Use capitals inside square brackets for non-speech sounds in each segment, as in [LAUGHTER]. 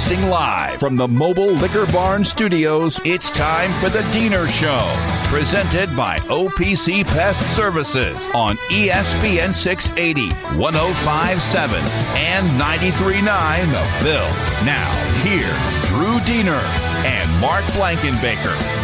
Broadcasting live from the Mobile Liquor Barn Studios, it's time for the Deener Show. Presented by OPC Pest Services on ESPN 680, 1057, and 939 The Ville. Now, here's Drew Deener and Mark Blankenbaker.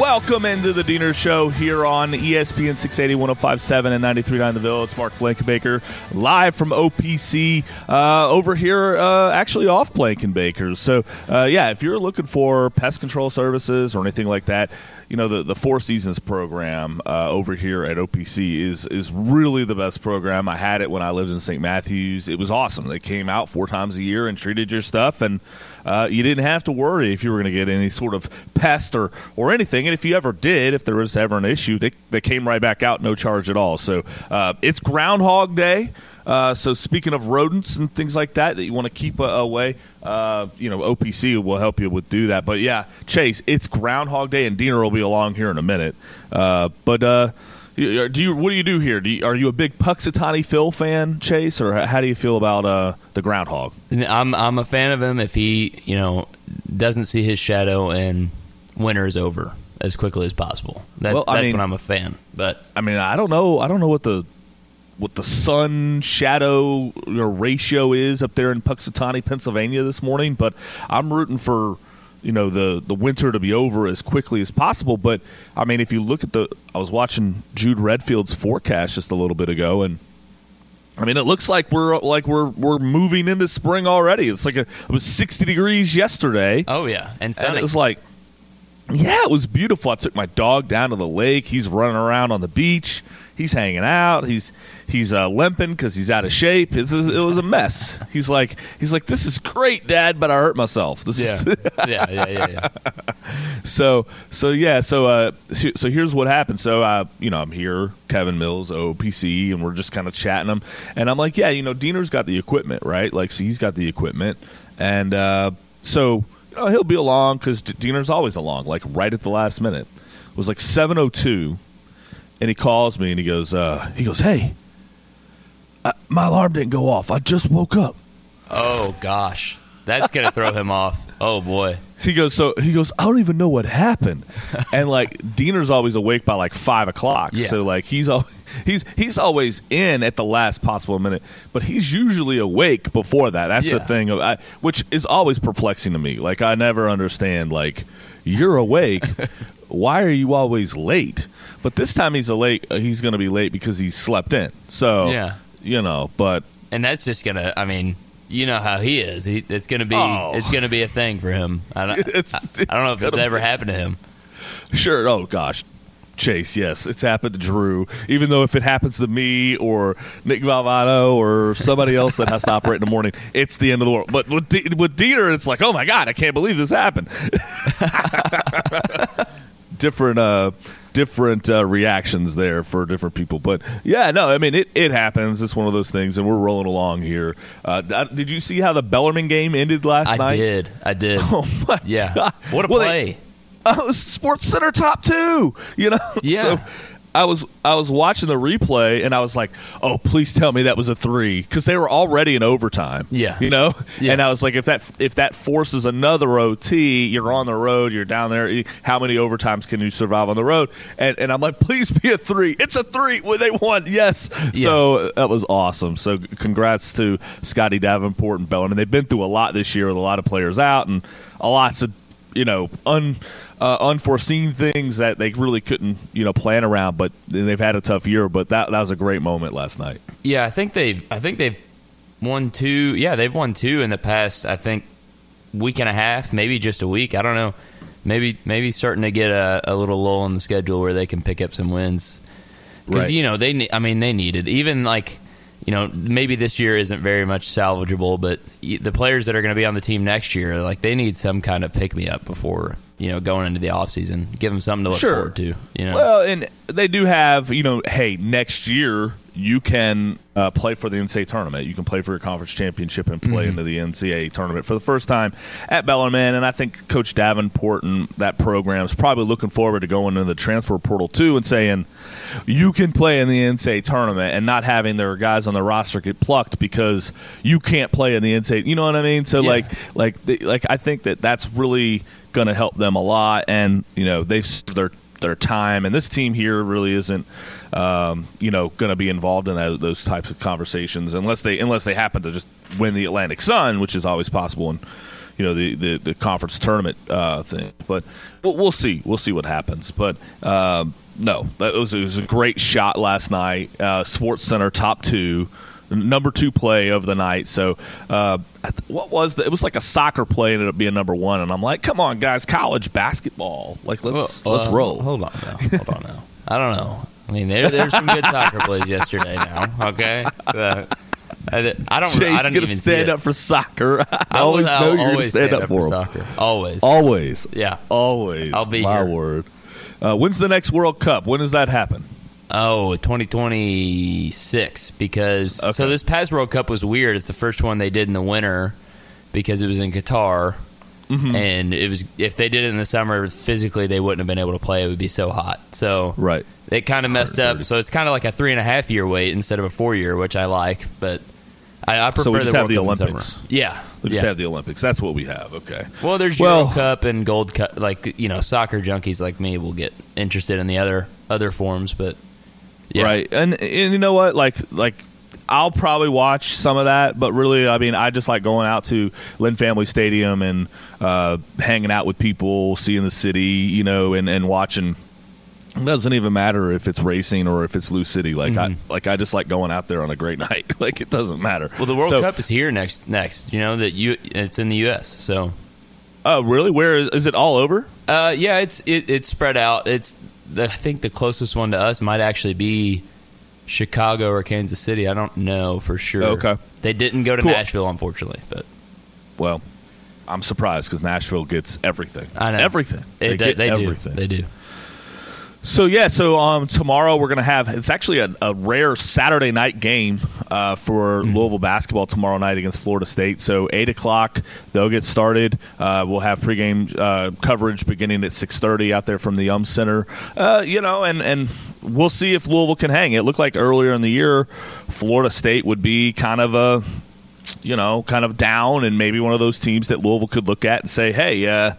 Welcome into the Deener Show here on ESPN 680, 1057, and 93.9 The Ville. It's Mark Blankenbaker live from OPC uh, over here, uh, actually off Blankenbaker. So, uh, yeah, if you're looking for pest control services or anything like that, you know the the Four Seasons program uh, over here at OPC is is really the best program. I had it when I lived in St. Matthews. It was awesome. They came out four times a year and treated your stuff, and uh, you didn't have to worry if you were going to get any sort of pest or or anything. And if you ever did, if there was ever an issue, they they came right back out, no charge at all. So uh, it's Groundhog Day. Uh, so speaking of rodents and things like that that you want to keep uh, away, uh, you know OPC will help you with do that. But yeah, Chase, it's Groundhog Day, and Deener will be along here in a minute. Uh, but uh, do you what do you do here? Do you, are you a big Punxsutawney Phil fan, Chase, or how do you feel about uh, the groundhog? I'm I'm a fan of him if he you know doesn't see his shadow and winter is over as quickly as possible. That, Well, that's mean- when I'm a fan. But I mean, I don't know. I don't know what the what the sun shadow ratio is up there in Punxsutawney, Pennsylvania this morning, but I'm rooting for you know the the winter to be over as quickly as possible. But I mean, if you look at the, I was watching Jude Redfield's forecast just a little bit ago, and I mean, it looks like we're like we're we're moving into spring already. It's like a, it was 60 degrees yesterday. oh yeah, and And it was like, yeah, it was beautiful. I took my dog down to the lake. He's running around on the beach. He's hanging out. He's he's uh, limping because he's out of shape. It's, it was a mess. He's like he's like this is great, Dad, but I hurt myself. This yeah. is yeah, yeah, yeah, yeah. [LAUGHS] so so yeah so uh so, so here's what happened so uh you know i'm here kevin mills opc and we're just kind of chatting him and i'm like yeah you know deener's got the equipment right like so he's got the equipment and uh so you know, he'll be along because deener's always along like right at the last minute it was like 702 and he calls me and he goes uh he goes hey uh, my alarm didn't go off i just woke up Oh gosh, that's gonna throw him off. Oh boy. He goes, so he goes, I don't even know what happened, [LAUGHS] and like Deener's always awake by like five o'clock, Yeah. so like he's al- [LAUGHS] he's he's always in at the last possible minute, but he's usually awake before that. That's the thing, of, I, which is always perplexing to me. Like I never understand. Like you're awake, [LAUGHS] why are you always late? But this time he's a late. He's going to be late because he slept in. So Yeah. You know, but And that's just gonna. I mean, you know how he is. He, it's gonna be. Oh. It's gonna be a thing for him. I don't, [LAUGHS] It's- I, I don't know if it's ever be- happened to him. Sure. Oh gosh. Chase, yes, it's happened to Drew. Even though if it happens to me or Nick Valvano or somebody else that has to operate in the morning, it's the end of the world. But with, D- with Dieter, it's like, oh my god, I can't believe this happened. [LAUGHS] different, uh, different uh, reactions there for different people. But yeah, no, I mean it, it happens. It's one of those things, and we're rolling along here. Uh, did you see how the Bellarmine game ended last I night? I did. I did. [LAUGHS] Oh my yeah. God. What a Well, they- play. oh, Sports Center top two. You know, [LAUGHS] Yeah. So, I was I was watching the replay and I was like, "Oh, please tell me that was a three because they were already in overtime." Yeah. you know. Yeah. And I was like, if that if that forces another OT, you're on the road, you're down there. How many overtimes can you survive on the road? And and I'm like, please be a three. It's a three. Well, they won. Yes. Yeah. So that was awesome. So congrats to Scotty Davenport and Bellin. And they've been through a lot this year with a lot of players out and a lots of you know un uh, unforeseen things that they really couldn't you know plan around. But they've had a tough year. But that that was a great moment last night. Yeah, I think they've I think they've won two. Yeah, they've won two in the past. I think week and a half, maybe just a week. I don't know. Maybe maybe starting to get a, a little lull in the schedule where they can pick up some wins. Because Right. you know they, I mean, they needed even like you know maybe this year isn't very much salvageable, but the players that are going to be on the team next year, like they need some kind of pick me up before you know going into the off season. Give them something to look Sure. forward to. You know, Well, and they do have, you know, hey, next year you can uh, play for the NCAA tournament. You can play for your conference championship and play into the NCAA tournament for the first time at Bellarmine. And I think Coach Davenport and that program is probably looking forward to going into the transfer portal too and saying you can play in the NCAA tournament and not having their guys on the roster get plucked because you can't play in the NCAA. You know what I mean? So Yeah. like, like, like I think that that's really going to help them a lot. And you know, they served their their time, and this team here really isn't, um, you know, going to be involved in that, those types of conversations unless they unless they happen to just win the Atlantic Sun, which is always possible in, you know, the the, the conference tournament uh, thing. But we'll, we'll see, we'll see what happens. But um, no, that was, was a great shot last night. Uh, Sports Center top two. Number two play of the night. So, uh, what was the, it? Was like a soccer play ended up being number one, and I'm like, come on, guys, college basketball. Like, let's Well, let's uh, roll. Hold on now. Hold on now. I don't know. I mean, there, there's some good soccer [LAUGHS] plays yesterday. Now, okay. Uh, I, I don't. Jay's I don't even stand up for soccer. [LAUGHS] I I always know I'll you're always stand, up for soccer. Always. Always, Yeah. always. I'll be my here. word. Uh, when's the next World Cup? When does that happen? Oh, 2026 because so this past World Cup was weird. It's the first one they did in the winter because it was in Qatar. Mm-hmm. And it was if they did it in the summer, physically they wouldn't have been able to play. It would be so hot. So Right. it kind of messed up. So it's kind of like a three and a half year wait instead of a four year, which I like. But I, I prefer we just the have the Olympics. Yeah, We just yeah. have the Olympics. That's what we have. Okay. Well, there's Well- Euro Cup and Gold Cup. Like you know, soccer junkies like me will get interested in the other other forms, but yeah. Right. And and you know what? Like like I'll probably watch some of that, but really, I mean, I just like going out to Lynn Family Stadium and uh, hanging out with people, seeing the city, you know, and, and watching. It doesn't even matter if it's racing or if it's Lou City. Like I like I just like going out there on a great [LAUGHS] night. like it doesn't matter. Mm-hmm. Well, the World So- Cup is here next. Next, you know that you it's in the U.S. So, Oh, really? Where is, is it all over? uh, yeah, it's it, it's spread out. It's the, I think the closest one to us might actually be Chicago or Kansas City. I don't know for sure. Okay. they didn't go to Cool. Nashville, unfortunately, but Well, I'm surprised because Nashville gets everything. I know everything. It, they get they everything. do. They do. So yeah, so um, tomorrow we're gonna have it's actually a, a rare Saturday night game uh, for Louisville basketball tomorrow night against Florida State. So eight o'clock they'll get started. Uh, we'll have pregame uh, coverage beginning at six thirty out there from the Um Center. Uh, you know, and and we'll see if Louisville can hang. It looked like earlier in the year Florida State would be kind of a you know, kind of down and maybe one of those teams that Louisville could look at and say, hey, uh,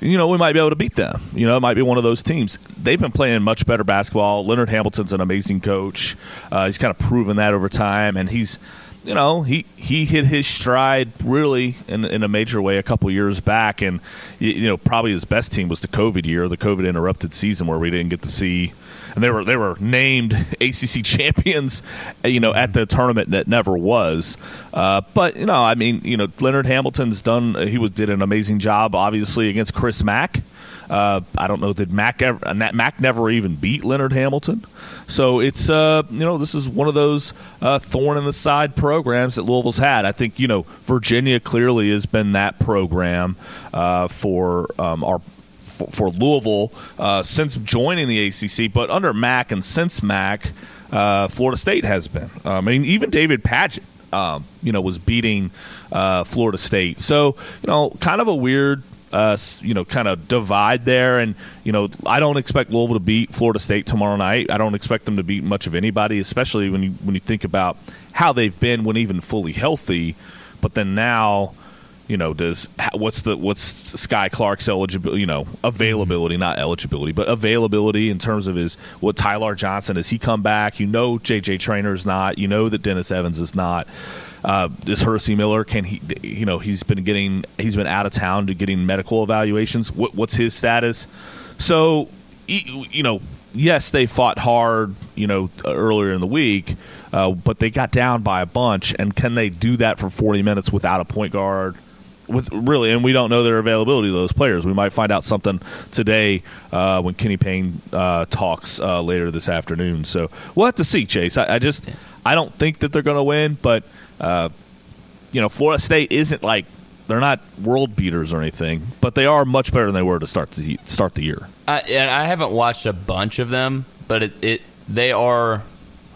you know, we might be able to beat them. You know, it might be one of those teams. They've been playing much better basketball. Leonard Hamilton's an amazing coach. Uh, he's kind of proven that over time, and he's, you know, he he hit his stride really in in a major way a couple years back, and you, you know, probably his best team was the COVID year, the COVID interrupted season where we didn't get to see. And they were they were named [LAUGHS] ACC champions, uh, you know, at the tournament that never was. Uh, but you know, I mean, you know, Leonard Hamilton's done. He was did an amazing job, obviously, against Chris Mack. Uh, I don't know. Did Mack ever? uh, Mack never even beat Leonard Hamilton. So it's uh, you know this is one of those uh, thorn in the side programs that Louisville's had. I think you know Virginia clearly has been that program uh, for um, our for, for Louisville uh, since joining the ACC, but under Mack and since Mack, uh, Florida State has been. I mean, even David Padgett, um, you know, was beating uh, Florida State. So, you know, kind of a weird uh, you know, kind of divide there. And you know, I don't expect Louisville to beat Florida State tomorrow night. I don't expect them to beat much of anybody, especially when you when you think about how they've been when even fully healthy. But then now you know, does what's the what's Skyy Clark's eligibility, you know, availability, not eligibility, but availability in terms of his what Ty-Laur Johnson has he come back? You know, JJ Traynor's not. You know that Dennis Evans is not. Uh, is Hercy Miller? Can he? You know, he's been getting he's been out of town to getting medical evaluations. What, what's his status? So, you know, yes, they fought hard, you know, earlier in the week, uh, but they got down by a bunch. And can they do that for 40 minutes without a point guard? With really, and we don't know their availability of those players. We might find out something today uh, when Kenny Payne uh, talks uh, later this afternoon. So we'll have to see, Chase. I, I just I don't think that they're going to win, but uh, you know, Florida State isn't like they're not world beaters or anything, but they are much better than they were to start the start the year. I, I haven't watched a bunch of them, but it, it they are,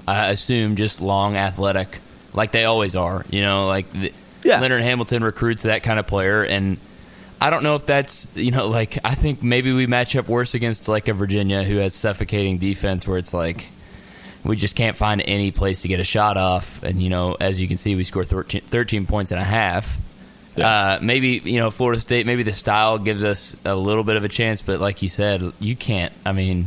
I assume, just long, athletic, like they always are. You know, like. The, yeah. Leonard Hamilton recruits that kind of player, and I don't know if that's you know like I think maybe we match up worse against like a Virginia who has suffocating defense where it's like we just can't find any place to get a shot off, and you know as you can see we score 13, 13 points and a half. Yeah. Uh, maybe you know Florida State. Maybe the style gives us a little bit of a chance, but like you said, you can't. I mean,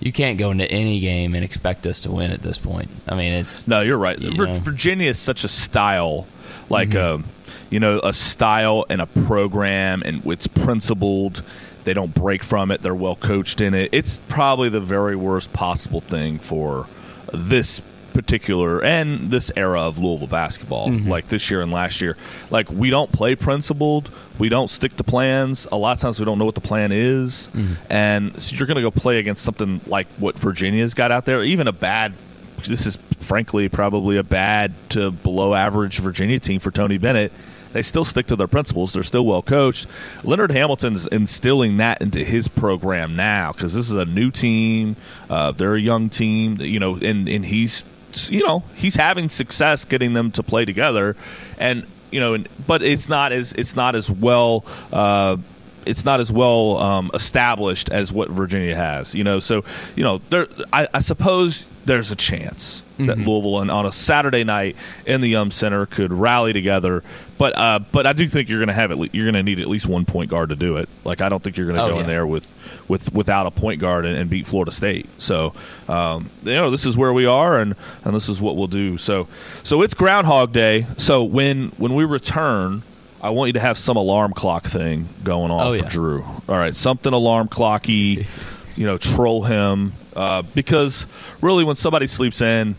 you can't go into any game and expect us to win at this point. I mean, it's no, you're right. You Virginia is such a style like mm-hmm. a you know a style and a program, and it's principled. They don't break from it. They're well coached in it. It's probably the very worst possible thing for this particular and this era of Louisville basketball, mm-hmm. like this year and last year. Like we don't play principled, we don't stick to plans. A lot of times we don't know what the plan is, mm-hmm. and so you're going to go play against something like what Virginia's got out there, even a bad this is frankly probably a bad to below average Virginia team for Tony Bennett. They still stick to their principles. They're still well coached. Leonard Hamilton's instilling that into his program now because this is a new team. Uh, they're a young team, you know, and, and he's you know he's having success getting them to play together, and you know, and, but it's not as it's not as well. Uh, it's not as well um, established as what Virginia has, you know. So, you know, there, I, I suppose there's a chance mm-hmm. that Louisville and on a Saturday night in the Yum Center could rally together. But uh, but I do think you're going to have it. You're going to need at least one point guard to do it. Like I don't think you're going to oh, go yeah. in there with with without a point guard and, and beat Florida State. So um, you know this is where we are, and and this is what we'll do. So so it's Groundhog Day. So when when we return. I want you to have some alarm clock thing going on oh, for yeah. Drew. All right, something alarm clocky, [LAUGHS] you know, troll him uh, because really when somebody sleeps in,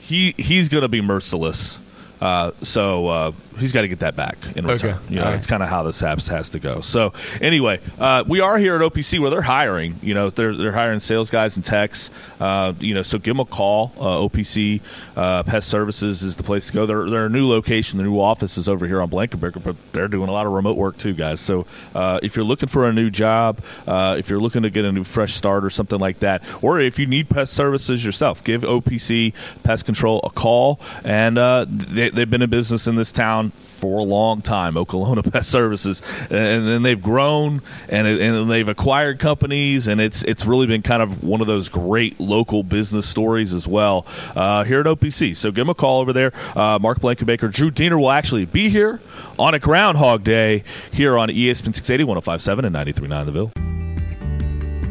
he he's going to be merciless. Uh, so uh, he's got to get that back in return. Okay. You know, that's kind of how this has, has to go. So anyway, uh, we are here at OPC where they're hiring. You know, they're they're hiring sales guys and techs. Uh, you know, so give them a call. Uh, OPC uh, Pest Services is the place to go. They're they're a new location. The new office is over here on Blankenbaker, but they're doing a lot of remote work too, guys. So if you're looking for a new job, if you're looking to get a new fresh start or something like that, or if you need pest services yourself, give OPC Pest Control a call and they, they've been in business in this town for a long time, Okolona [LAUGHS] Pest Services, and then they've grown and and they've acquired companies, and it's it's really been kind of one of those great local business stories as well uh, here at OPC. So give them a call over there. Uh, Mark Blankenbaker, Drew Deener will actually be here on a Groundhog Day here on ESPN 680, 105.7 and 93.9 The Ville.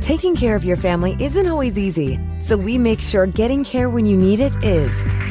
Taking care of your family isn't always easy, so we make sure getting care when you need it is.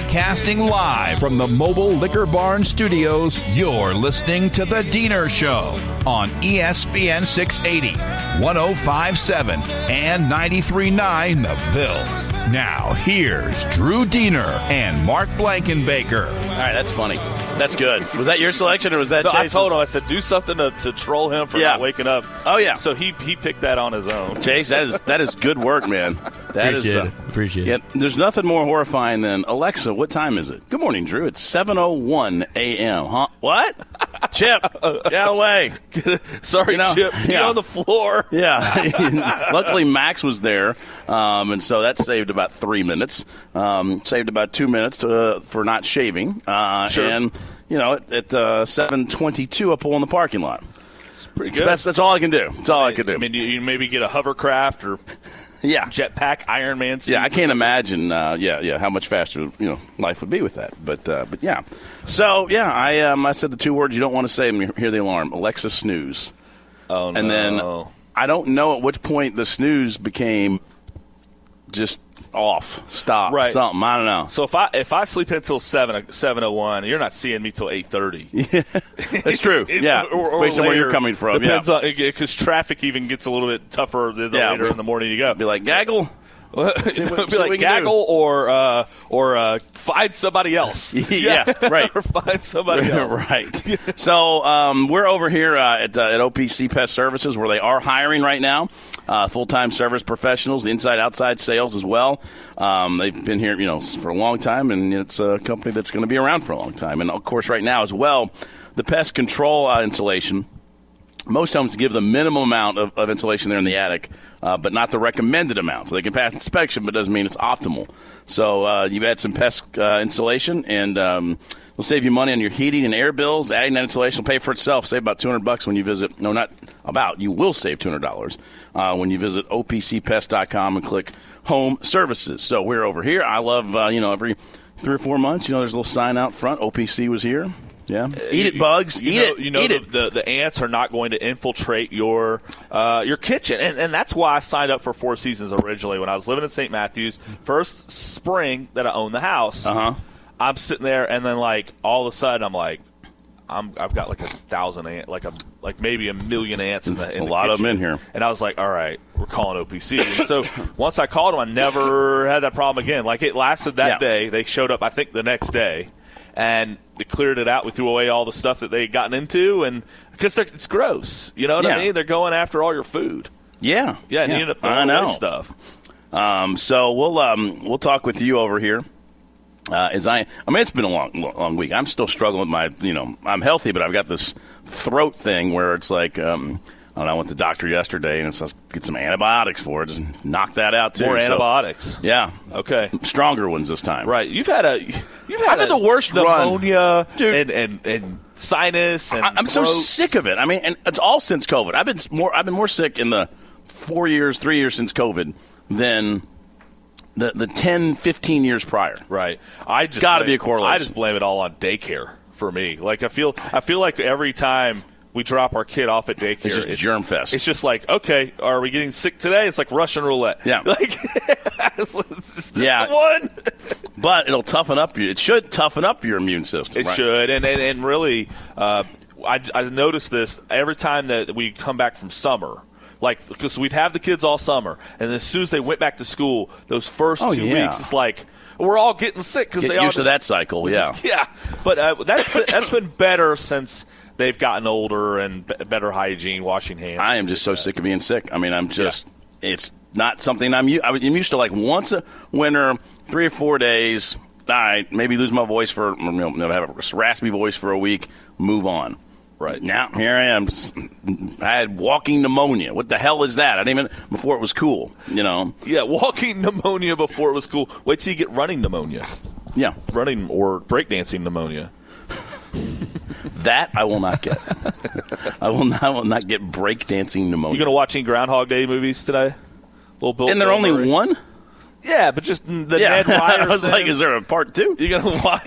Broadcasting live from the Mobile Liquor Barn Studios, you're listening to The Deener Show on ESPN 680, 1057, and 939 The Ville. Now, here's Drew Deener and Mark Blankenbaker. All right, that's funny. That's good. Was that your selection or was that No, I told him. I said, do something to, to troll him for Yeah. not waking up. Oh, yeah. So he he picked that on his own. Chase, that is that is good work, man. That is Appreciate uh, it. Appreciate yeah, it. There's nothing more horrifying than Alexa. What time is it? Good morning, Drew. It's 7:01 a.m. Huh? What? [LAUGHS] Chip, get out of the way. [LAUGHS] Sorry, You know, Chip. Get yeah. on the floor. [LAUGHS] Yeah. Luckily, Max was there, um, and so that saved about three minutes. Um, saved about two minutes to, for not shaving. Uh, Sure. And you know, at, at uh, 7:22, I pull in the parking lot. It's pretty good. best, that's all I can do. That's all I can do. I mean, you, you maybe get a hovercraft or yeah. jetpack Iron Man suit. Yeah, I can't imagine. Uh, yeah, yeah, how much faster you know life would be with that. But uh, but yeah. So yeah, I um, I said the two words you don't want to say when you hear the alarm: Alexa snooze. Oh, And then. I don't know at which point the snooze became just off, stop, Right. something. I don't know. So if I if I sleep until seven uh, seven oh one, you're not seeing me till eight thirty. [LAUGHS] That's true. [LAUGHS] Yeah, or, or based on where you're coming from. Depends yeah, on because traffic even gets a little bit tougher the, the Yeah, later in the morning you go. be like gaggle. Be what- see what like we can do. gaggle or uh, or uh, find somebody else. [LAUGHS] Yeah, right. [LAUGHS] or find somebody [LAUGHS] else. right. So um, we're over here uh, at, uh, at OPC Pest Services where they are hiring right now. Uh, full-time service professionals, inside-outside sales as well. Um, they've been here, you know, for a long time, and it's a company that's going to be around for a long time. And of course, right now as well, the pest control uh, insulation most homes give the minimum amount of, of insulation there in the attic, uh, but not the recommended amount. So they can pass inspection, but doesn't mean it's optimal. So uh, you've had some pest uh, insulation, and um, it'll save you money on your heating and air bills. Adding that insulation will pay for itself. Save about 200 bucks when you visit. No, not about. You will save 200 dollars uh, when you visit opcpest.com and click Home Services. So we're over here. I love uh, you know every three or four months. You know, there's a little sign out front. OPC was here. Yeah, eat it, bugs. You eat know, it. You know eat the, it. the the ants are not going to infiltrate your uh, your kitchen, and and that's why I signed up for Four Seasons originally when I was living in St. Matthews. First spring that I owned the house, Uh huh. I'm sitting there, and then like all of a sudden I'm like. I'm, I've got like a thousand ant, like a like maybe a million ants in the, in a the lot of them in here. And I was like, all right, we're calling OPC. And so once I called them, I never had that problem again. Like it lasted that Yeah. day. They showed up, I think, the next day, and they cleared it out. We threw away all the stuff that they had gotten into, and because it's gross, you know what Yeah. I mean? They're going after all your food. Yeah, Yeah, and you end up I know. away stuff. Um, so we'll um, we'll talk with you over here. Uh, as I, I mean, it's been a long, long week. I'm still struggling with my, you know, I'm healthy, but I've got this throat thing where it's like, um, I. I went to the doctor yesterday, and it's let's get some antibiotics for it. Just knock that out too. More So, antibiotics. yeah, Okay. stronger ones this time. Right, you've had a you've had, a the worst pneumonia and, and and sinus and I, I'm so sick of it. I mean, and it's all since COVID. I've been more. I've been more sick in the four years, three years since COVID than the the 10, 15 years prior. Right. I just Gotta be a correlation. I just blame it all on daycare for me. Like I feel I feel like every time we drop our kid off at daycare, It's just germ fest. It's just like, okay, are we getting sick today? It's like Russian roulette. Yeah. [LAUGHS] Like, [LAUGHS] is this Yeah. the one? [LAUGHS] But it'll toughen up you. It should toughen up your immune system. It right? should, and and, and really, uh, I I noticed this every time that we come back from summer. Like, because we'd have the kids all summer, and as soon as they went back to school, those first Oh, two yeah. weeks, it's like we're all getting sick because they all used to that cycle. Yeah. yeah. But uh, that's that's been better since they've gotten older and b- better hygiene, washing hands. I am just so sick of being sick. I mean, I'm just. It's not something I'm. I'm used to like once a winter, three or four days. All right, maybe lose my voice for you know, have a raspy voice for a week. Move on. Right. now, here I am. I had walking pneumonia. What the hell is that? I didn't even before it was cool. You know. yeah, walking pneumonia before it was cool. Wait till you get running pneumonia, Yeah. running or breakdancing pneumonia. That I will not get. I will not. I will not get breakdancing pneumonia. You gonna watch any Groundhog Day movies today? Little Bill. and there only Murray? one. Yeah, but just the Yeah, Ned Ryerson. [LAUGHS] I was like, is there a part two? You're gonna [LAUGHS] watch?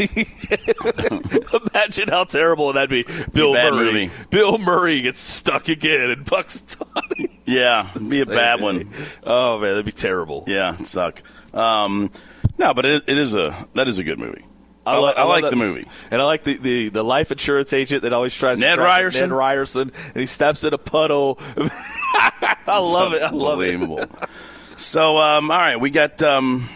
Imagine how terrible that'd be. Bill bad Murray. movie. Bill Murray gets stuck again in Punxsutawney. Yeah, it'd [LAUGHS] be a bad one. Oh man, that'd be terrible. Yeah, it'd suck. Um, no, but it, it is a that is a good movie. I, lo- li- I like that. the movie. And I like the, the, the life insurance agent that always tries Ned to track Ryerson? Ned Ryerson, and he steps in a puddle. [LAUGHS] I love it. I love it. So, um, all right, we got. Um,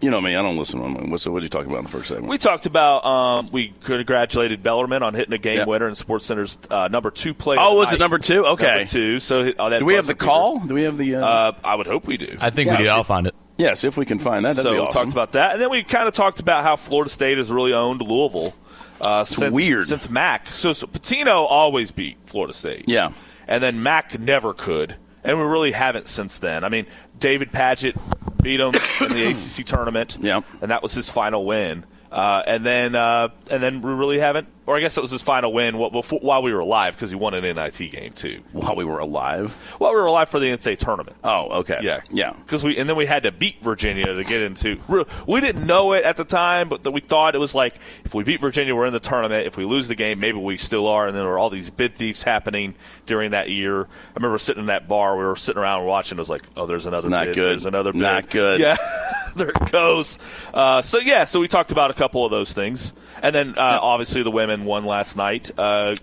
you know me, I don't listen. to What's what did you talk about in the first segment? We talked about um, we congratulated Bellarmine on hitting a game Yeah. winner in Sports Center's uh, number two play. Oh, of the was it number two? Okay. number two. So uh, that do we have the buzzer call? Do we have the? Uh, Uh, I would hope we do. I think Yeah, we do. I'll find it. Yeah, see if we can find that. That'd so we awesome. talked about that, and then we kind of talked about how Florida State has really owned Louisville. Uh, since, weird. since Mack. So, so Pitino always beat Florida State. Yeah. and then Mack never could, and we really haven't since then. I mean, David Padgett beat him in the [COUGHS] ACC tournament. Yep. and that was his final win. Uh, and then, uh, and then we really haven't, or I guess it was his final win before, while we were alive because he won an NIT game too. While we were alive. While we were alive for the NCAA tournament. Oh, okay. Yeah, yeah. Because we and then we had to beat Virginia to get into. We didn't know it at the time, but we thought it was like if we beat Virginia, we're in the tournament. If we lose the game, maybe we still are. And then there were all these bid thieves happening during that year. I remember sitting in that bar. We were sitting around watching. It was like, oh, there's another. It's not bid, good. There's another. Bid. Not good. Yeah, [LAUGHS] there it goes. Uh, so yeah, so we talked about a couple of those things, and then uh, obviously the women won last night. Uh,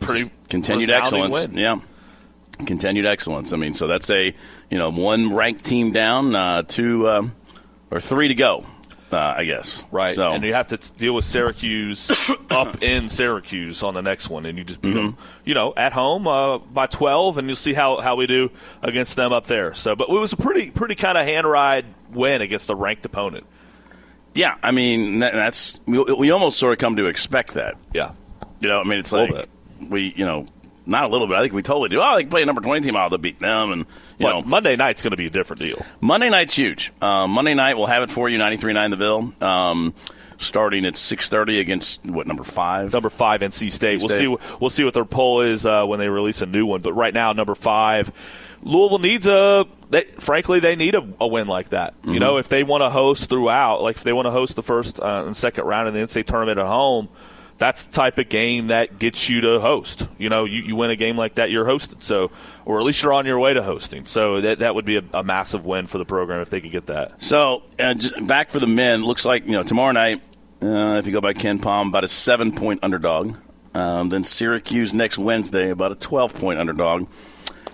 pretty Continued excellence. Win. Yeah. Continued excellence. I mean, so that's a you know one ranked team down, uh, two um, or three to go. Uh, I guess. Right, So and you have to deal with Syracuse [COUGHS] up in Syracuse on the next one, and you just beat them, Mm-hmm. you know, at home uh, by twelve, and you'll see how, how we do against them up there. So, but it was a pretty pretty kind of hand ride win against a ranked opponent. Yeah, I mean that, that's we, we almost sort of come to expect that. Yeah, You know, I mean, it's Little like we you know not a little bit. I think we totally do. Oh, they can play a number twenty team. Oh, they'll beat them, and you but know Monday night's going to be a different deal. Monday night's huge. Um, Monday night we'll have it for you, 93.9 The Ville, um, starting at 6.30 against, what, number five? Number five, NC State. NC We'll see. We'll see what their poll is uh, when they release a new one. But right now, number five, Louisville needs a. They, frankly, they need a, a win like that. Mm-hmm. You know, if they want to host throughout, like if they want to host the first uh, and second round in the NCAA tournament at home, that's the type of game that gets you to host. You know, you, you win a game like that, you're hosted. So, or at least you're on your way to hosting. So that that would be a, a massive win for the program if they could get that. So, uh, back for the men, looks like, you know, tomorrow night, uh, if you go by KenPom, about a seven point underdog. Um, then Syracuse next Wednesday, about a 12 point underdog.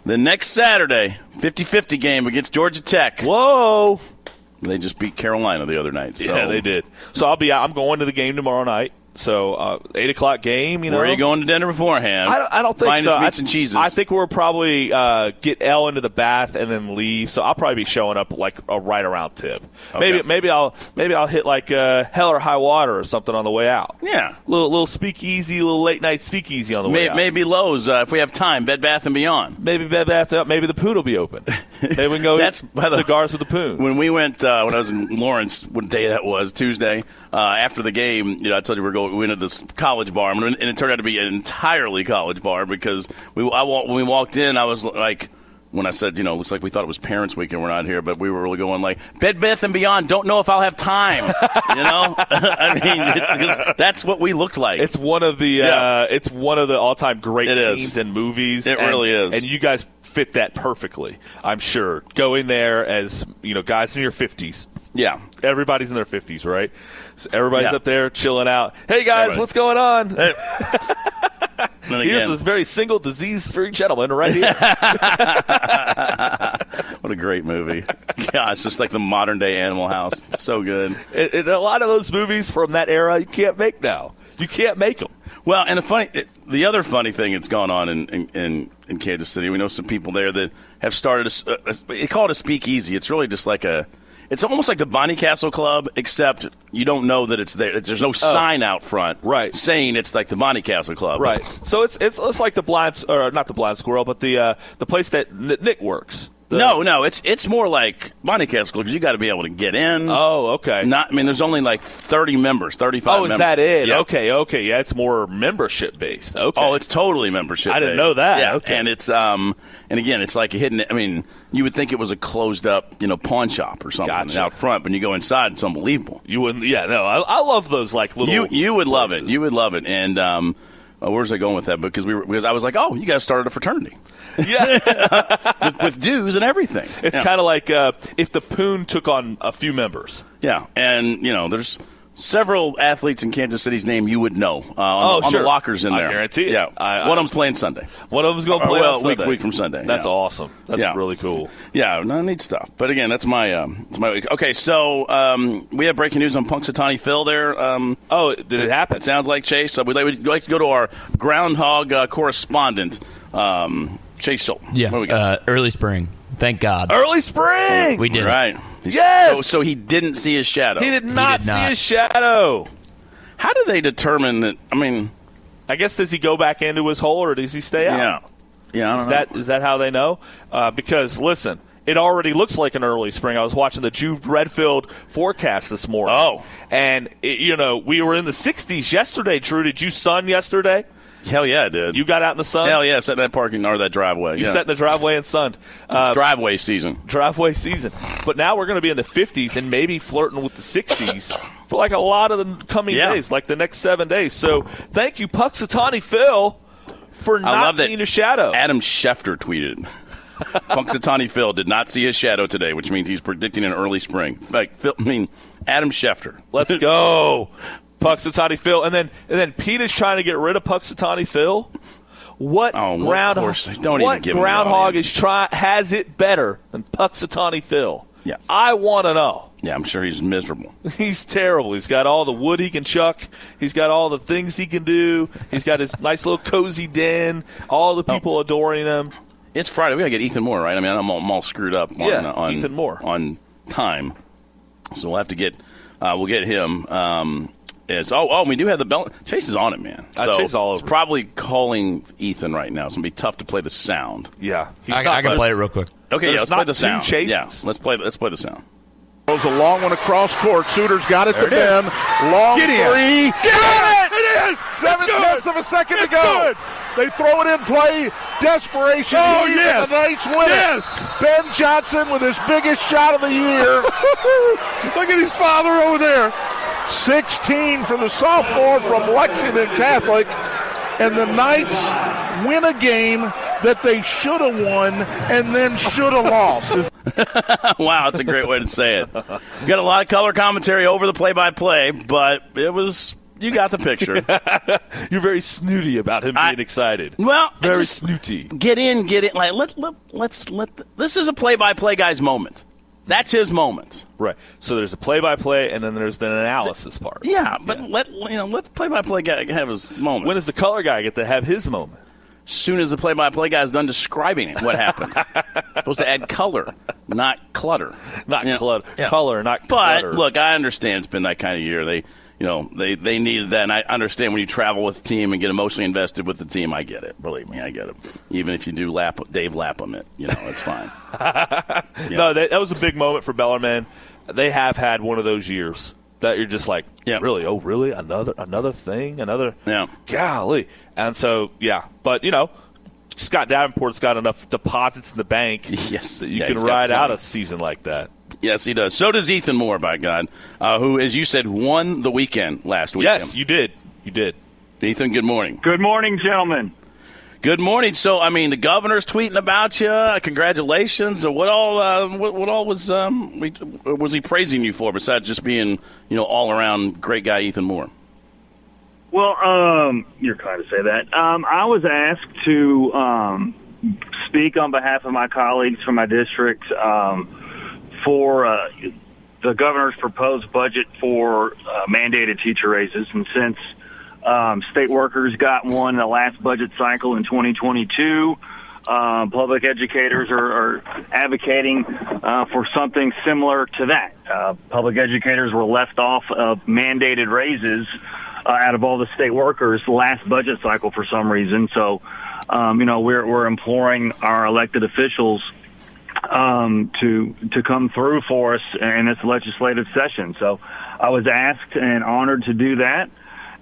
Then next Saturday, 50 50 game against Georgia Tech. Whoa! They just beat Carolina the other night. So. Yeah, they did. So I'll be out. I'm going to the game tomorrow night. So uh, eight o'clock game. You know, Where are you going to dinner beforehand? I don't, I don't think Finest so. meats I, and cheeses. I think we'll probably uh, get L into the bath and then leave. So I'll probably be showing up like a right around tip. Maybe maybe I'll maybe I'll hit like uh, hell or high water or something on the way out. Yeah. little little speakeasy, little late night speakeasy on the way out. maybe Lowe's uh, if we have time. Bed Bath and Beyond. Maybe Bed Bath. Maybe the Poon will be open. [LAUGHS] Maybe we can go That's- by the- cigars with the Poon. When we went, uh, when I was in Lawrence, what day that was, Tuesday, uh, after the game, you know, I told you we are going, we went to this college bar, and it turned out to be an entirely college bar because we, I, when we walked in, I was like, when I said, you know, looks like we thought it was Parents Weekend, we're not here, but we were really going like, Bed Bath and Beyond, don't know if I'll have time, you know? [LAUGHS] I mean, that's what we looked like. It's one of the Yeah. uh, it's one of the all time great It is. scenes in movies. It and- really is. and you guys fit that perfectly. I'm sure going there as you know, guys in your fifties. Yeah. Everybody's in their fifties, right? So everybody's Yeah. up there chilling out. Hey guys, Everybody. what's going on? [LAUGHS] Then Here's this very single, disease-free gentleman right here. [LAUGHS] what a great movie. Gosh, just like the modern day Animal House. It's so good. and, and a lot of those movies from that era you can't make now. You can't make them. Well, and the funny, the other funny thing that's gone on in, in, in, in Kansas City, we know some people there that have started. A, a, a, they call it a speakeasy. It's really just like a. It's almost like the Bonnie Castle Club, except you don't know that it's there. There's no sign out front, Oh. Right. saying it's like the Bonnie Castle Club. Right. So it's it's it's like the blind or not the blind squirrel, but the uh, the place that Nick works. The- No, no, it's it's more like Bonnie Castle because you got to be able to get in. Oh, okay. Not, I mean, there's only like 30 members, 35. Oh, is members. that it? Yeah. Okay, okay. Yeah, it's more membership based. Okay. Oh, it's totally membership. Based. I didn't know that. Yeah, Okay. and it's um, and again, it's like a hidden. I mean, you would think it was a closed up, you know, pawn shop or something Gotcha. out front, but when you go inside, it's unbelievable. you wouldn't. Yeah, no. I, I love those like little. You you would love it. You would love it. And um, uh, where's I going with that? Because we were, because I was like, oh, you guys started a fraternity yeah. [LAUGHS] with, with dues and everything. it's yeah. kind of like uh, if the Poon took on a few members. yeah, and you know, there's several athletes in Kansas City's name you would know uh, on, Oh, on sure. the lockers in there. I there. guarantee it. Yeah, I- one of them's playing Sunday. One of them's going to play well, on week Sunday. week from Sunday. That's yeah. awesome. That's Yeah. really cool. Yeah, no, neat stuff. But again, that's my um, that's my week. Okay, so um, we have breaking news on Punxsutawney Phil there. Um, oh, did it happen? It sounds like Chase. So we'd like, we'd like to go to our groundhog uh, correspondent, um, Chase Schultz. Yeah, What do we got? uh, early spring. Thank God. Early spring. We did it. Right. He's- Yes! So, so he didn't see his shadow. He did not did see not. his shadow. How do they determine that? I mean, I guess does he go back into his hole or does he stay out? yeah, yeah. I don't Is know. that is that how they know? Uh, because listen, it already looks like an early spring. I was watching the Jude Redfield forecast this morning. Oh. and it, you know we were in the 60s yesterday. True, did you sun yesterday? Hell yeah, dude. You got out in the sun. Hell yeah, set in that parking or that driveway. You yeah. in the driveway and sunned. Uh, It's driveway season. driveway season. But now we're going to be in the 50s and maybe flirting with the 60s for like a lot of the coming Yeah. days, like the next seven days. So thank you, Punxsutawney Phil, for I not seeing your shadow. Adam Schefter tweeted. [LAUGHS] Punxsutawney Phil did not see his shadow today, which means he's predicting an early spring. Like, Phil, I mean, Adam Schefter. Let's [LAUGHS] go, Punxsutawney Phil. And then and then Pete is trying to get rid of Punxsutawney Phil. What Oh, of ground? Don't even what give groundhog is try has it better than Punxsutawney Phil? Yeah. I want to know. Yeah, I'm sure he's miserable. [LAUGHS] He's terrible. He's got all the wood he can chuck. He's got all the things he can do. He's got his [LAUGHS] nice little cozy den. All the people adoring him. It's Friday. We got to get Ethan Moore, right? I mean, I'm all, I'm all screwed up on, Yeah, on Ethan Moore. on time. So we'll have to get, uh, we'll get him. Um, it's, oh, oh, we do have the bell. Chase is on it, man. Uh, so Chase all It's over it. probably calling Ethan right now. It's going to be tough to play the sound. Yeah, he's I, not I can play it real quick. Okay, There's yeah, let's not play the sound. chases. Yeah, let's play, let's play the sound. Goes a long one across court. Suitors got it to There it Ben. Long Get in. three. Get it! It is. Seven good. tenths of a second It's to go. good. They throw it in play. Desperation. Oh, here, yes. and The Knights win Yes. it. Ben Johnson with his biggest shot of the year. [LAUGHS] Look at his father over there. 16 for the sophomore from Lexington Catholic. And the Knights win a game that they should have won and then should have lost. [LAUGHS] wow, that's a great way to say it. We got a lot of color commentary over the play-by-play, but it was you got the picture. [LAUGHS] You're very snooty about him being excited. Well, very snooty. Get in, get in. Like let, let let's let. The, this is a play-by-play guy's moment. That's his moment. Right. So there's a play-by-play, and then there's the analysis part. Yeah, but let you know let the play-by-play guy have his moment. When does the color guy get to have his moment? soon as the play-by-play guy's done describing it, what happened? [LAUGHS] Supposed to add color, not clutter. Not You clutter. yeah. Color, not But clutter. look, I understand it's been that kind of year. They, you know, they they needed that, and I understand when you travel with the team and get emotionally invested with the team. I get it. Believe me, I get it. Even if you do lap Dave Lapham it, you know, it's fine. [LAUGHS] No, that, that was a big moment for Bellarmine. They have had one of those years that you're just like, Yeah. really? Oh, really? Another another thing? Another? Yeah. Golly. And so, yeah. But, you know, Scott Davenport's got enough deposits in the bank [LAUGHS] Yes, you Yeah, can ride out a season like that. Yes, he does. So does Ethan Moore, by God, uh, who, as you said, won the weekend last weekend. Yes, you did. You did. Ethan, good morning. Good morning, gentlemen. Good morning. So, I mean, the governor's tweeting about you. Congratulations. What all? Uh, what, what all was um, was he praising you for besides just being, you know, all around great guy Ethan Moore? Well, um, you're kind to say that. Um, I was asked to um, speak on behalf of my colleagues from my district um, for uh, the governor's proposed budget for uh, mandated teacher raises, and since um, state workers got one in the last budget cycle in 2022. Um, public educators are, are advocating uh, for something similar to that. Uh, public educators were left off of mandated raises uh, out of all the state workers last budget cycle for some reason. So, um, you know, we're we're imploring our elected officials um, to to come through for us in this legislative session. So, I was asked and honored to do that,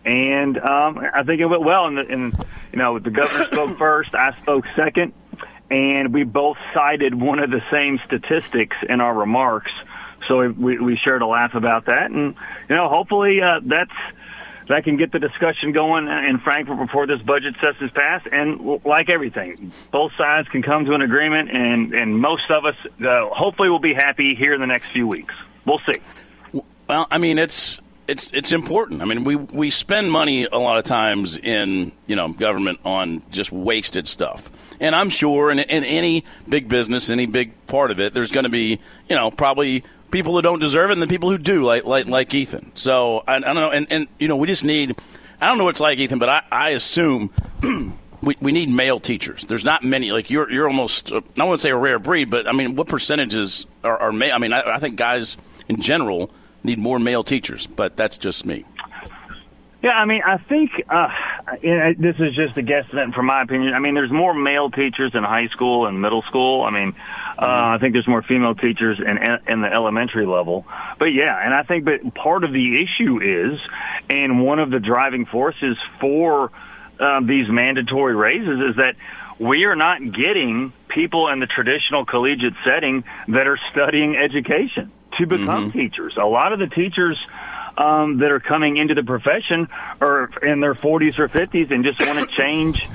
and um, I think it went well. And, and you know, the governor [COUGHS] spoke first, I spoke second, and we both cited one of the same statistics in our remarks. So we, we shared a laugh about that, and you know, hopefully uh, that's that can get the discussion going in Frankfort before this budget session is passed. And like everything, both sides can come to an agreement, and and most of us uh, hopefully will be happy here in the next few weeks. We'll see. Well, I mean, it's it's it's important. I mean, we we spend money a lot of times in you know government on just wasted stuff, and I'm sure in, in any big business, any big part of it, there's going to be you know probably people who don't deserve it, and the people who do, like like like Ethan. So I, I don't know, and and you know we just need. I don't know what it's like, Ethan, but I, I assume [CLEARS THROAT] we, we need male teachers. There's not many. Like you're you're almost uh, I wouldn't say a rare breed, but I mean, what percentages are, are male? I mean, I, I think guys in general need more male teachers, but that's just me. Yeah, I mean, I think uh, this is just a guess. guesstimate from my opinion. I mean, there's more male teachers in high school and middle school. I mean, uh, I think there's more female teachers in in the elementary level. But yeah, and I think that part of the issue is, and one of the driving forces for uh, these mandatory raises is that we are not getting people in the traditional collegiate setting that are studying education to become Mm-hmm. teachers. A lot of the teachers um, that are coming into the profession are in their 40s or 50s and just want to [LAUGHS] change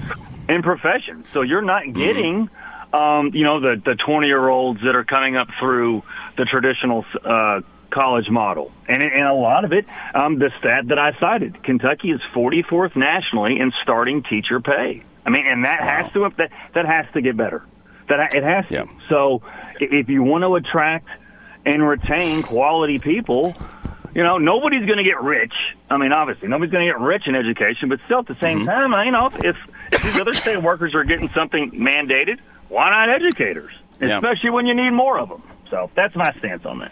in profession. So you're not getting, um, you know, the the 20 year olds that are coming up through the traditional uh, college model, and and a lot of it, um, the stat that I cited, Kentucky is 44th nationally in starting teacher pay. I mean, and that has to that that has to get better. That it has to. So if you want to attract and retain quality people, you know, nobody's going to get rich. I mean, obviously, nobody's going to get rich in education, but still at the same time, you know, if, if these other state workers are getting something mandated, why not educators? Yeah. Especially when you need more of them. So that's my stance on that.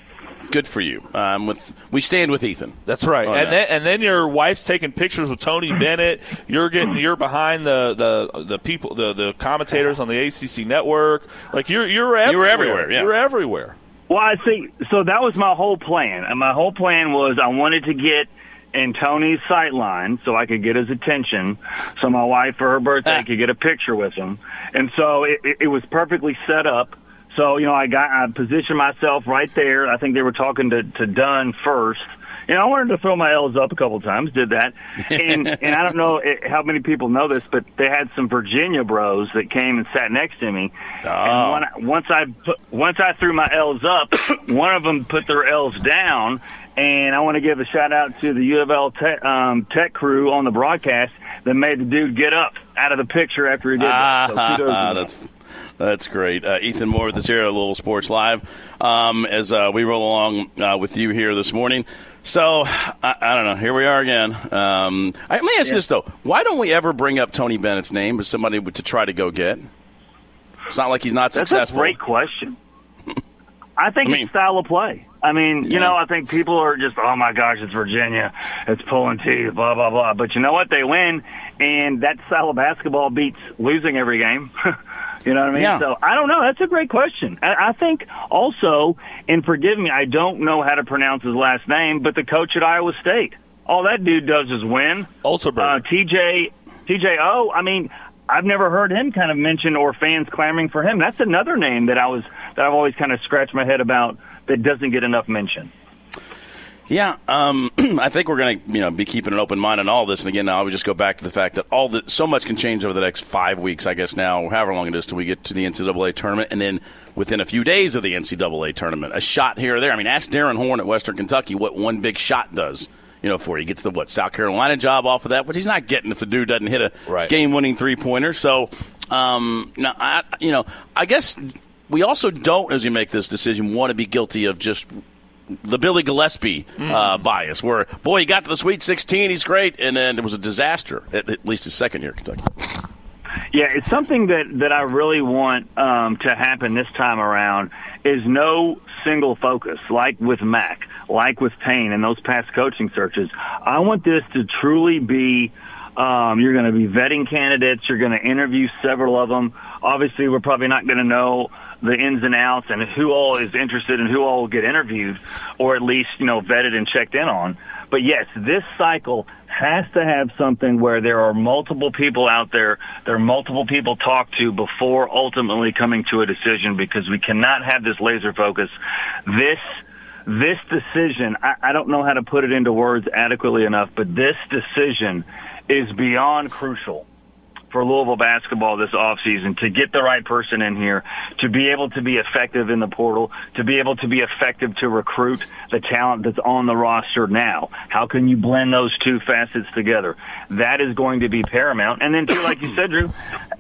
Good for you. Um, with we stand with Ethan. That's right. on and that. then and then your wife's taking pictures with Tony Bennett. You're getting [CLEARS THROAT] you're behind the the, the people the, the commentators on the ACC network. Like you're you're everywhere. You were everywhere, yeah. You're everywhere. Well, I see. So that was my whole plan. And my whole plan was I wanted to get in Tony's sight line so I could get his attention, so my wife for her birthday ah. could get a picture with him. And so it, it, it was perfectly set up. So you know, I got I positioned myself right there. I think they were talking to to Dunn first. And I wanted to throw my L's up a couple times. Did that, and [LAUGHS] and I don't know it, how many people know this, but they had some Virginia bros that came and sat next to me. And when I, once I put, once I threw my L's up, [COUGHS] one of them put their L's down, and I want to give a shout out to the U of L tech, um, tech crew on the broadcast that made the dude get up out of the picture after he did that. So Ah, [LAUGHS] that's that's great. Uh, Ethan Moore with us here at Little Sports Live um, as uh, we roll along uh, with you here this morning. So I, I don't know. Here we are again. Um, I, let me ask you this though: Why don't we ever bring up Tony Bennett's name as somebody to try to go get? It's not like he's not successful. That's successful. a great question. [LAUGHS] I think I mean- it's style of play. I mean, you know, I think people are just, oh my gosh, it's Virginia, it's pulling teeth, blah blah blah. But you know what? They win, and that style of basketball beats losing every game. [LAUGHS] you know what I mean? Yeah. So I don't know. That's a great question. I, I think also, and forgive me, I don't know how to pronounce his last name, but the coach at Iowa State, all that dude does is win. Also, uh, TJ TJO. I mean, I've never heard him kind of mentioned or fans clamoring for him. That's another name that I was that I've always kind of scratched my head about that doesn't get enough mention. Yeah, um, [CLEARS THROAT] I think we're going to you know be keeping an open mind on all this. And again, I would just go back to the fact that all the so much can change over the next five weeks, I guess now, however long it is till we get to the NCAA tournament, and then within a few days of the NCAA tournament, a shot here or there. I mean, ask Darrin Horn at Western Kentucky what one big shot does. You know, for he gets the what South Carolina job off of that, which he's not getting if the dude doesn't hit a Right. game-winning three-pointer. So, um, now I, you know, I guess we also don't, as we make this decision, want to be guilty of just the Billy Gillispie uh, bias, where boy, he got to the Sweet 16, he's great, and then it was a disaster. At, at least his second year, at Kentucky. Yeah, it's something that that I really want um, to happen this time around. Is no single focus like with Mack, like with Payne, and those past coaching searches. I want this to truly be. Um, you're going to be vetting candidates. You're going to interview several of them. Obviously, we're probably not going to know the ins and outs and who all is interested and who all will get interviewed, or at least you know vetted and checked in on. But yes, this cycle has to have something where there are multiple people out there, there are multiple people talked to before ultimately coming to a decision because we cannot have this laser focus. This this decision, I, I don't know how to put it into words adequately enough, but this decision is beyond crucial for Louisville basketball this offseason to get the right person in here, to be able to be effective in the portal, to be able to be effective to recruit the talent that's on the roster now. How can you blend those two facets together? That is going to be paramount. And then, too, like you said, Drew,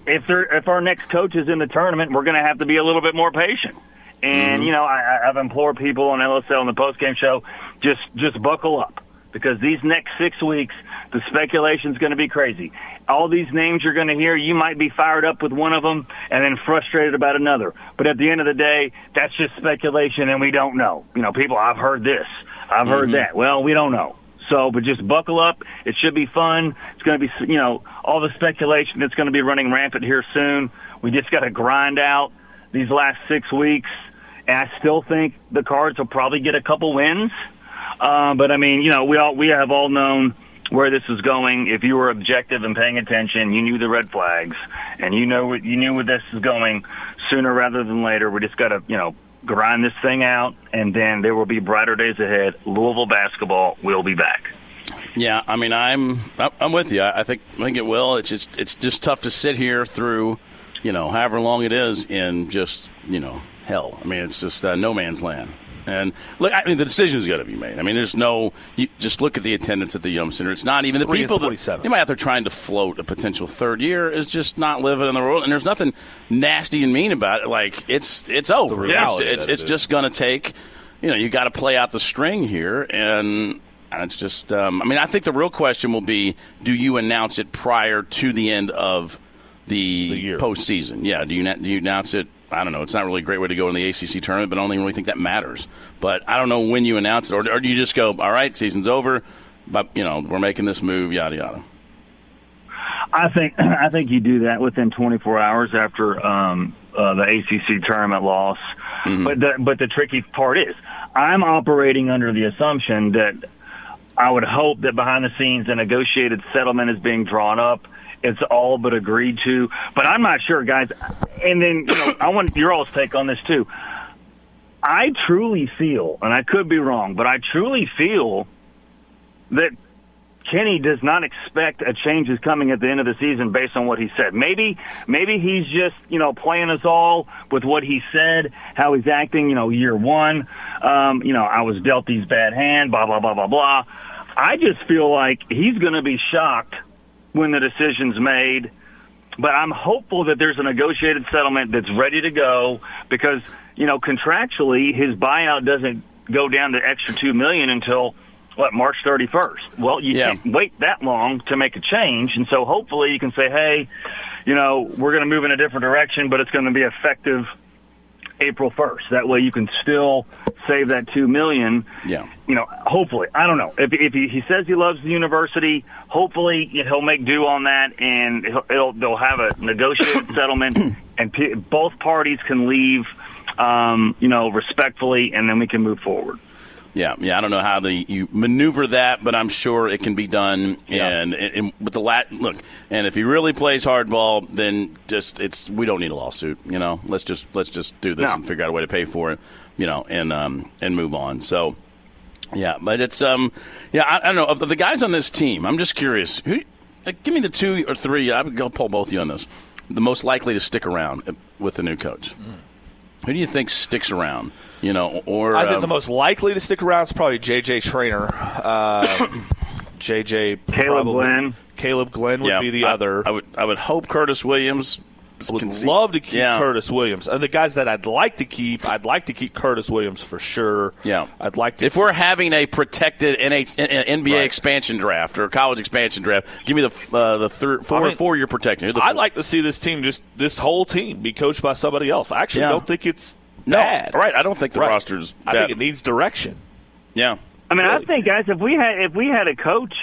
if there, if our next coach is in the tournament, we're going to have to be a little bit more patient. And mm-hmm. you know, I, I've implored people on LSL in the postgame show, just just buckle up because these next six weeks, the speculation is going to be crazy. All these names you're going to hear, you might be fired up with one of them and then frustrated about another. But at the end of the day, that's just speculation, and we don't know. You know, people, I've heard this, I've heard Mhm. that. Well, we don't know. So, but just buckle up. It should be fun. It's going to be, you know, all the speculation that's going to be running rampant here soon. We just got to grind out these last six weeks. And I still think the Cards will probably get a couple wins. Uh, but I mean, you know, we all we have all known where this is going. If you were objective and paying attention, you knew the red flags, and you know you knew where this is going. Sooner rather than later, we just got to, you know, grind this thing out, and then there will be brighter days ahead. Louisville basketball will be back. Yeah, I mean, I'm I'm- I'm with you. I think I think it will. It's just it's just tough to sit here through, you know, however long it is in just you know hell. I mean, it's just uh, no man's land. And look, I mean, the decision's got to be made. I mean, there's no. You just look at the attendance at the Yum Center. It's not even the people that 27. you might out there trying to float a potential third year is just not living in the world. And there's nothing nasty and mean about it. Like it's it's over. It's, it's, it's just going to take. You know, you got to play out the string here, and and it's just. Um, I mean, I think the real question will be: Do you announce it prior to the end of the, year postseason? Yeah. Do you do you announce it? I don't know. It's not really a great way to go in the ACC tournament, but I don't even really think that matters. But I don't know when you announce it, or, or do you just go, "All right, season's over," but you know, we're making this move, yada yada. I think [CLEARS THROAT] I think you do that within 24 hours after um, uh, the ACC tournament loss. But the but the tricky part is I'm operating under the assumption that I would hope that behind the scenes a negotiated settlement is being drawn up. It's all but agreed to, but I'm not sure, guys. And then you know, I want your all's take on this too. I truly feel, and I could be wrong, but I truly feel that Kenny does not expect a change is coming at the end of the season based on what he said. Maybe, maybe he's just you know playing us all with what he said, how he's acting. You know, year one, um, you know, I was dealt these bad hand, blah blah blah blah blah. I just feel like he's going to be shocked when the decision's made. But I'm hopeful that there's a negotiated settlement that's ready to go because you know contractually his buyout doesn't go down to extra two million until what March 31st. Well, you can't wait that long to make a change, and so hopefully you can say, hey, you know, we're going to move in a different direction, but it's going to be effective April 1st. That way you can still save that two million. Yeah. You know, hopefully, I don't know. If, if he, he says he loves the university, hopefully he'll make do on that, and he'll, it'll, they'll have a negotiated [COUGHS] settlement, and p- both parties can leave, um, you know, respectfully, and then we can move forward. Yeah, yeah. I don't know how the you maneuver that, but I'm sure it can be done. And, and, and with the lat, look, and if he really plays hardball, then just it's we don't need a lawsuit. You know, let's just let's just do this No. and figure out a way to pay for it. You know, and um and move on. So, yeah, but it's um yeah I, I don't know of the guys on this team. I'm just curious. Who, like, give me the two or three. I would go pull both of you on this. The most likely to stick around with the new coach. Who do you think sticks around? You know, or I think um, the most likely to stick around is probably JJ Traynor. Uh, JJ Caleb probably- Glenn. Caleb Glenn would Yeah, be the I- other. I would I would hope Curtis Williams would can love to keep Yeah. Curtis Williams. And the guys that I'd like to keep, I'd like to keep Curtis Williams for sure. Yeah, I'd like to. If we're having a protected NH, N- NBA expansion draft or college expansion draft, give me the uh, the third, four I mean, four year protection. Who the I'd four- like to see this team just this whole team be coached by somebody else. I actually Yeah. don't think it's No, bad. right, I don't think the Right. roster's I think it needs direction. Yeah. I mean, I think, guys, if we had if we had a coach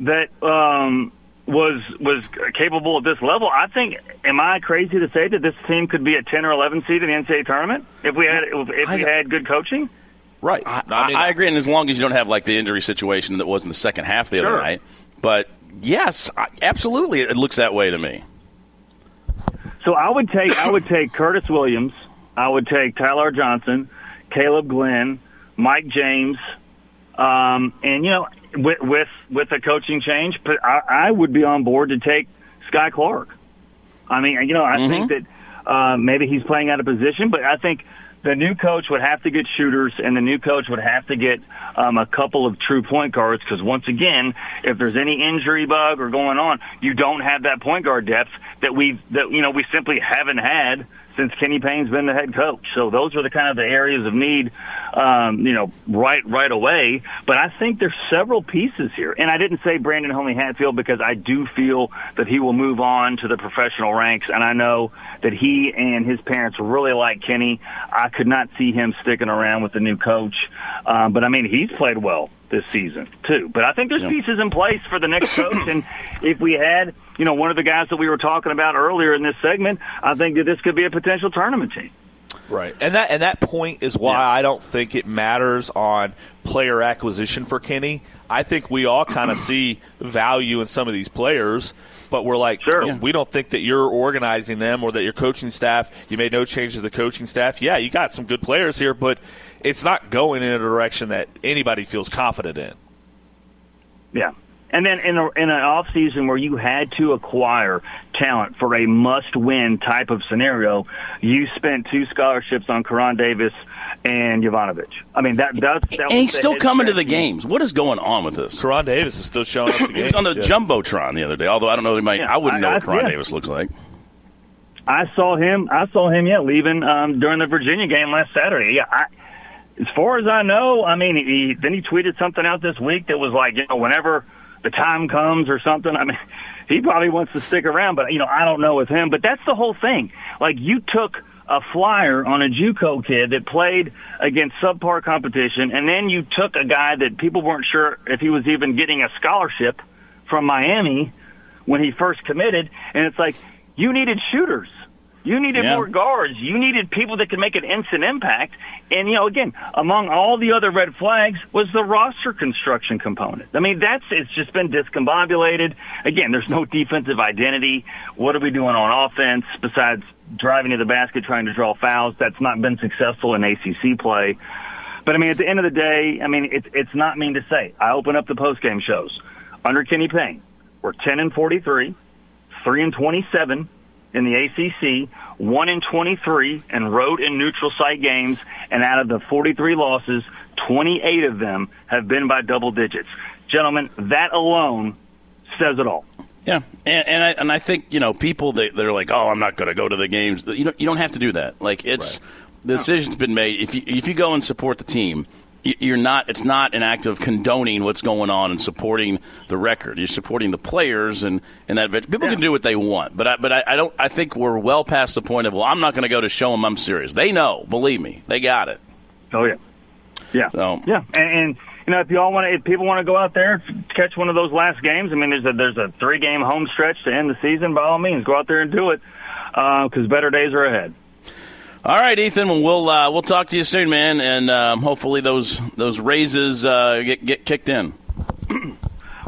that um, was was capable at this level, I think. Am I crazy to say that this team could be a ten or eleven seed in the NCAA tournament if we had if, if we had good coaching? Right. I, I agree, and as long as you don't have like the injury situation that was in the second half the other Sure. night, but yes, I, absolutely, it looks that way to me. So I would take I would take Curtis Williams, I would take Ty-Laur Johnson, Caleb Glenn, Mike James, um, and you know with with with a coaching change, but I, I would be on board to take Skyy Clark. I mean, you know, I Mm-hmm. think that uh, maybe he's playing out of position, but I think the new coach would have to get shooters, and the new coach would have to get um, a couple of true point guards. Because once again, if there's any injury bug or going on, you don't have that point guard depth that we that you know we simply haven't had since Kenny Payne's been the head coach. So those are the kind of the areas of need, um, you know, right right away. But I think there's several pieces here, and I didn't say Brandon Huntley-Hatfield because I do feel that he will move on to the professional ranks, and I know that he and his parents really like Kenny. I could not see him sticking around with the new coach, um, but I mean he's played well this season too. But I think there's pieces in place for the next [COUGHS] coach, and if we had, you know, one of the guys that we were talking about earlier in this segment, I think that this could be a potential tournament team. Right, and that and that point is why I don't think it matters on player acquisition for Kenny. I think we all kind of [CLEARS THROAT] see value in some of these players, but we're like, sure. we don't think that you're organizing them or that your coaching staff. You made no changes to the coaching staff. Yeah, you got some good players here, but it's not going in a direction that anybody feels confident in. Yeah. And then in, a, in an off season where you had to acquire talent for a must win type of scenario, you spent two scholarships on Koron Davis and Jovanovich. I mean that that's that And he's was the still head coming to the games. What is going on with this? Koron Davis is still showing up to he games. was on the Yeah. jumbotron the other day. Although I don't know, he might. Yeah, I wouldn't I- know what I- Koron yeah. Davis looks like. I saw him. I saw him. Yeah, leaving um, during the Virginia game last Saturday. Yeah, I, as far as I know, I mean, he then he tweeted something out this week that was like, you know, whenever the time comes or something. I mean, he probably wants to stick around, but you know, I don't know with him. But that's the whole thing. Like you took a flyer on a JUCO kid that played against subpar competition, and then you took a guy that people weren't sure if he was even getting a scholarship from Miami when he first committed, and it's like you needed shooters. You needed Yeah. more guards. You needed people that could make an instant impact. And you know, again, among all the other red flags was the roster construction component. I mean, that's it's just been discombobulated. Again, there's no defensive identity. What are we doing on offense besides driving to the basket trying to draw fouls? That's not been successful in ACC play. But I mean, at the end of the day, I mean, it's it's not mean to say. I open up the post game shows under Kenny Payne. We're 10 and 43, 3 and 27 in the ACC, 1 in 23 in road and neutral site games, and out of the 43 losses, 28 of them have been by double digits. Gentlemen, that alone says it all. Yeah, and, and I and I think you know people that they're like, oh, I'm not going to go to the games. You don't you don't have to do that. Like it's the decision's been made. If you if you go and support the team, y- you're not. It's not an act of condoning what's going on and supporting the record. You're supporting the players and and that people can do what they want. But I, but I, I don't. I think we're well past the point of well, I'm not going to go to show them I'm serious. They know. Believe me, they got it. Oh yeah, yeah, So yeah. And, and you know, if you all want to, if people want to go out there and catch one of those last games, I mean, there's a there's a three game home stretch to end the season. By all means, go out there and do it uh, because better days are ahead. All right, Ethan. Well, we'll uh, we'll talk to you soon, man, and um, hopefully those those raises uh, get get kicked in. [CLEARS THROAT]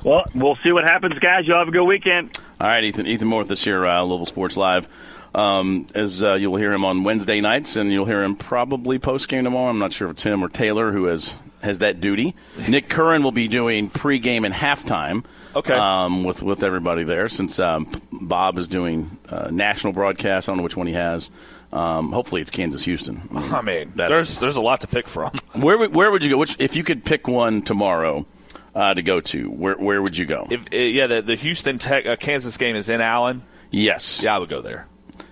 Well, we'll see what happens, guys. Y'all have a good weekend. All right, Ethan. Ethan Moore this year, uh, Louisville Sports Live. Um, as uh, you'll hear him on Wednesday nights, and you'll hear him probably post game tomorrow. I'm not sure if it's him or Taylor who has has that duty. Nick Curran will be doing pregame and halftime. Okay. Um, with with everybody there, since um, Bob is doing uh, national broadcast. I don't know which one he has. Um, hopefully, it's Kansas Houston. I mean, That's- there's there's a lot to pick from. [LAUGHS] Where would, where would you go? Which if you could pick one tomorrow uh, to go to, where where would you go? If uh, yeah, the, the Houston Tech uh, Kansas game is in Allen. Yes. Yeah, I would go there.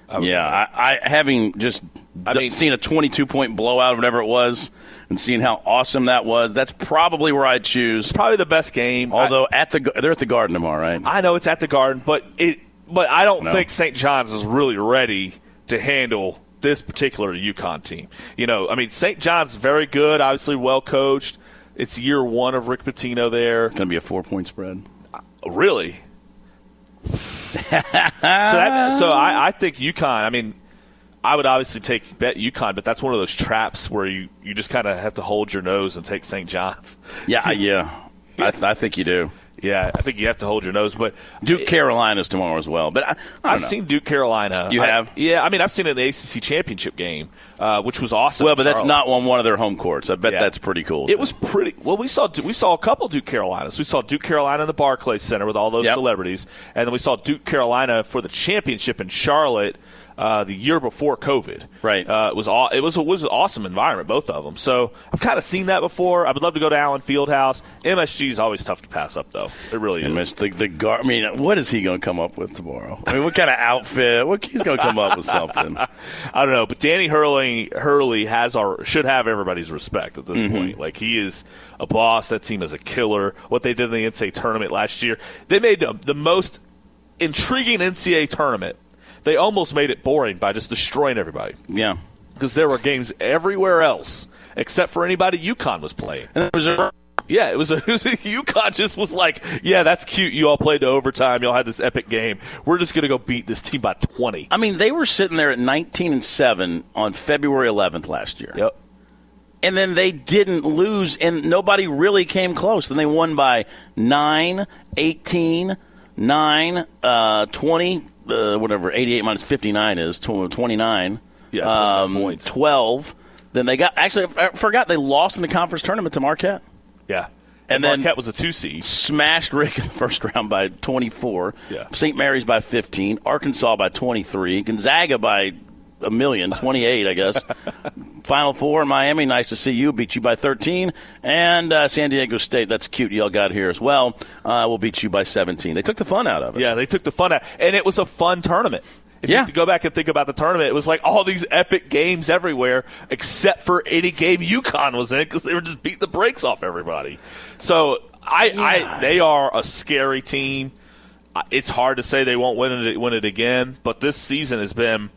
I would Yeah, go there. I, I having just I d- mean- seen a 22 point blowout, whatever it was, and seeing how awesome that was. That's probably where I'd choose. probably the best game. Although at the they're at the Garden tomorrow, right? I know it's at the Garden, but it but I don't No. think St. John's is really ready to handle this particular UConn team. You know, I mean St. John's very good, obviously well coached. It's year one of Rick Pitino there. It's going to be a four point spread. Uh, really? [LAUGHS] so that, so I, I think UConn. I mean, I would obviously take bet UConn, but that's one of those traps where you, you just kind of have to hold your nose and take St. John's. Yeah, I- yeah. I, th- I think you do. Yeah, I think you have to hold your nose. But Duke Carolina's tomorrow as well. But I, I I've seen Duke Carolina. You I- have? yeah, I mean, I've seen it in the ACC championship game, uh, which was awesome. well, but that's not on one of their home courts. I bet Yeah. that's pretty cool. It was pretty well. We saw we saw a couple Duke Carolinas. We saw Duke Carolina in the Barclays Center with all those Yep. celebrities, and then we saw Duke Carolina for the championship in Charlotte uh, the year before COVID. Right. Uh, it was aw- it was a, was an awesome environment, both of them. So I've kind of seen that before. I would love to go to Allen Fieldhouse. MSG is always tough to pass up, though. It really And is. the, the gar- I mean, what is he going to come up with tomorrow? I mean, what kind of outfit? What he's going to come up with something? [LAUGHS] I don't know, but Danny Hurley Hurley has our should have everybody's respect at this Mhm. point. Like he is a boss. That team is a killer. What they did in the NCAA tournament last year, they made the, the most intriguing NCAA tournament. They almost made it boring by just destroying everybody. Yeah, because there were games everywhere else except for anybody UConn was playing. And it was a yeah, it was a, [LAUGHS] it was a UConn just was like, yeah, that's cute. You all played to overtime. Y'all had this epic game. We're just gonna go beat this team by twenty. I mean, they were sitting there at 19 and 7 on February 11th last year. Yep. And then they didn't lose, and nobody really came close. Then they won by 9, 18, 9, uh, 20, uh, whatever, 88 minus 59 is, 29. Yeah, um, 12. Then they got, actually, I forgot they lost in the conference tournament to Marquette. Yeah. And, And then Marquette was a two seed. Smashed Rick in the first [LAUGHS] round by 24. Yeah. St. Mary's by 15. Arkansas by 23. Gonzaga by a million, [LAUGHS] 28, I guess. Final four, Miami, nice to see you. Beat you by 13. And uh, San Diego State, that's cute. Y'all got here as well. Uh, will beat you by 17. They took the fun out of it. Yeah, they took the fun out, and it was a fun tournament. If Yeah. you go back and think about the tournament, it was like all these epic games everywhere, except for any game UConn was in because they were just beating the brakes off everybody. So I, I, they are a scary team. It's hard to say they won't win it, win it again, but this season has been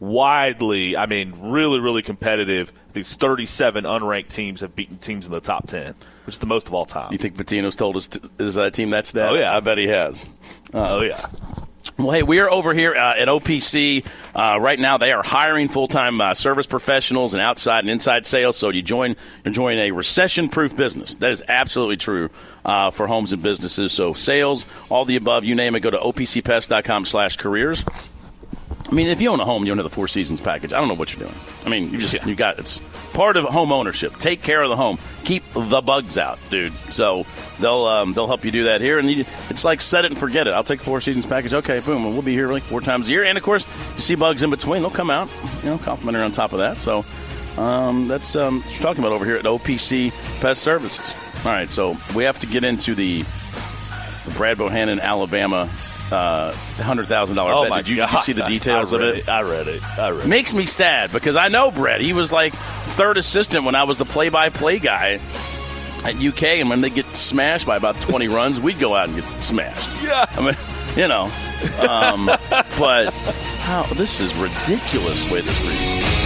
widely, I mean, really, really competitive. These 37 unranked teams have beaten teams in the top 10, which is the most of all time. You think Pitino's told us, to, is that team that's that stat? Oh, yeah. I bet he has. Uh, oh, yeah. Well, hey, we are over here uh, at OPC. Uh, right now, they are hiring full time uh, service professionals and outside and inside sales. So you join, you're joining a recession proof business. That is absolutely true uh, for homes and businesses. So sales, all the above, you name it, go to opcpest.com slash careers. I mean, if you own a home, you don't have the Four Seasons package. I don't know what you're doing. I mean, you just you got it's part of home ownership. Take care of the home. Keep the bugs out, dude. So they'll um, they'll help you do that here, and you, it's like set it and forget it. I'll take Four Seasons package. Okay, boom, we'll be here like four times a year, and of course, you see bugs in between. They'll come out, you know, complimentary on top of that. So um, that's um, what you're talking about over here at OPC Pest Services. All right, so we have to get into the, the Brad Bohannon, Alabama. Uh, hundred thousand dollar Oh, bet. Did you, did you see the details of read it? I read it. I read it. Makes me sad because I know Brett. He was like third assistant when I was the play-by-play guy at UK, and when they get smashed by about 20 [LAUGHS] runs, we'd go out and get smashed. Yeah. I mean, you know, um, [LAUGHS] but how this is ridiculous way this reads.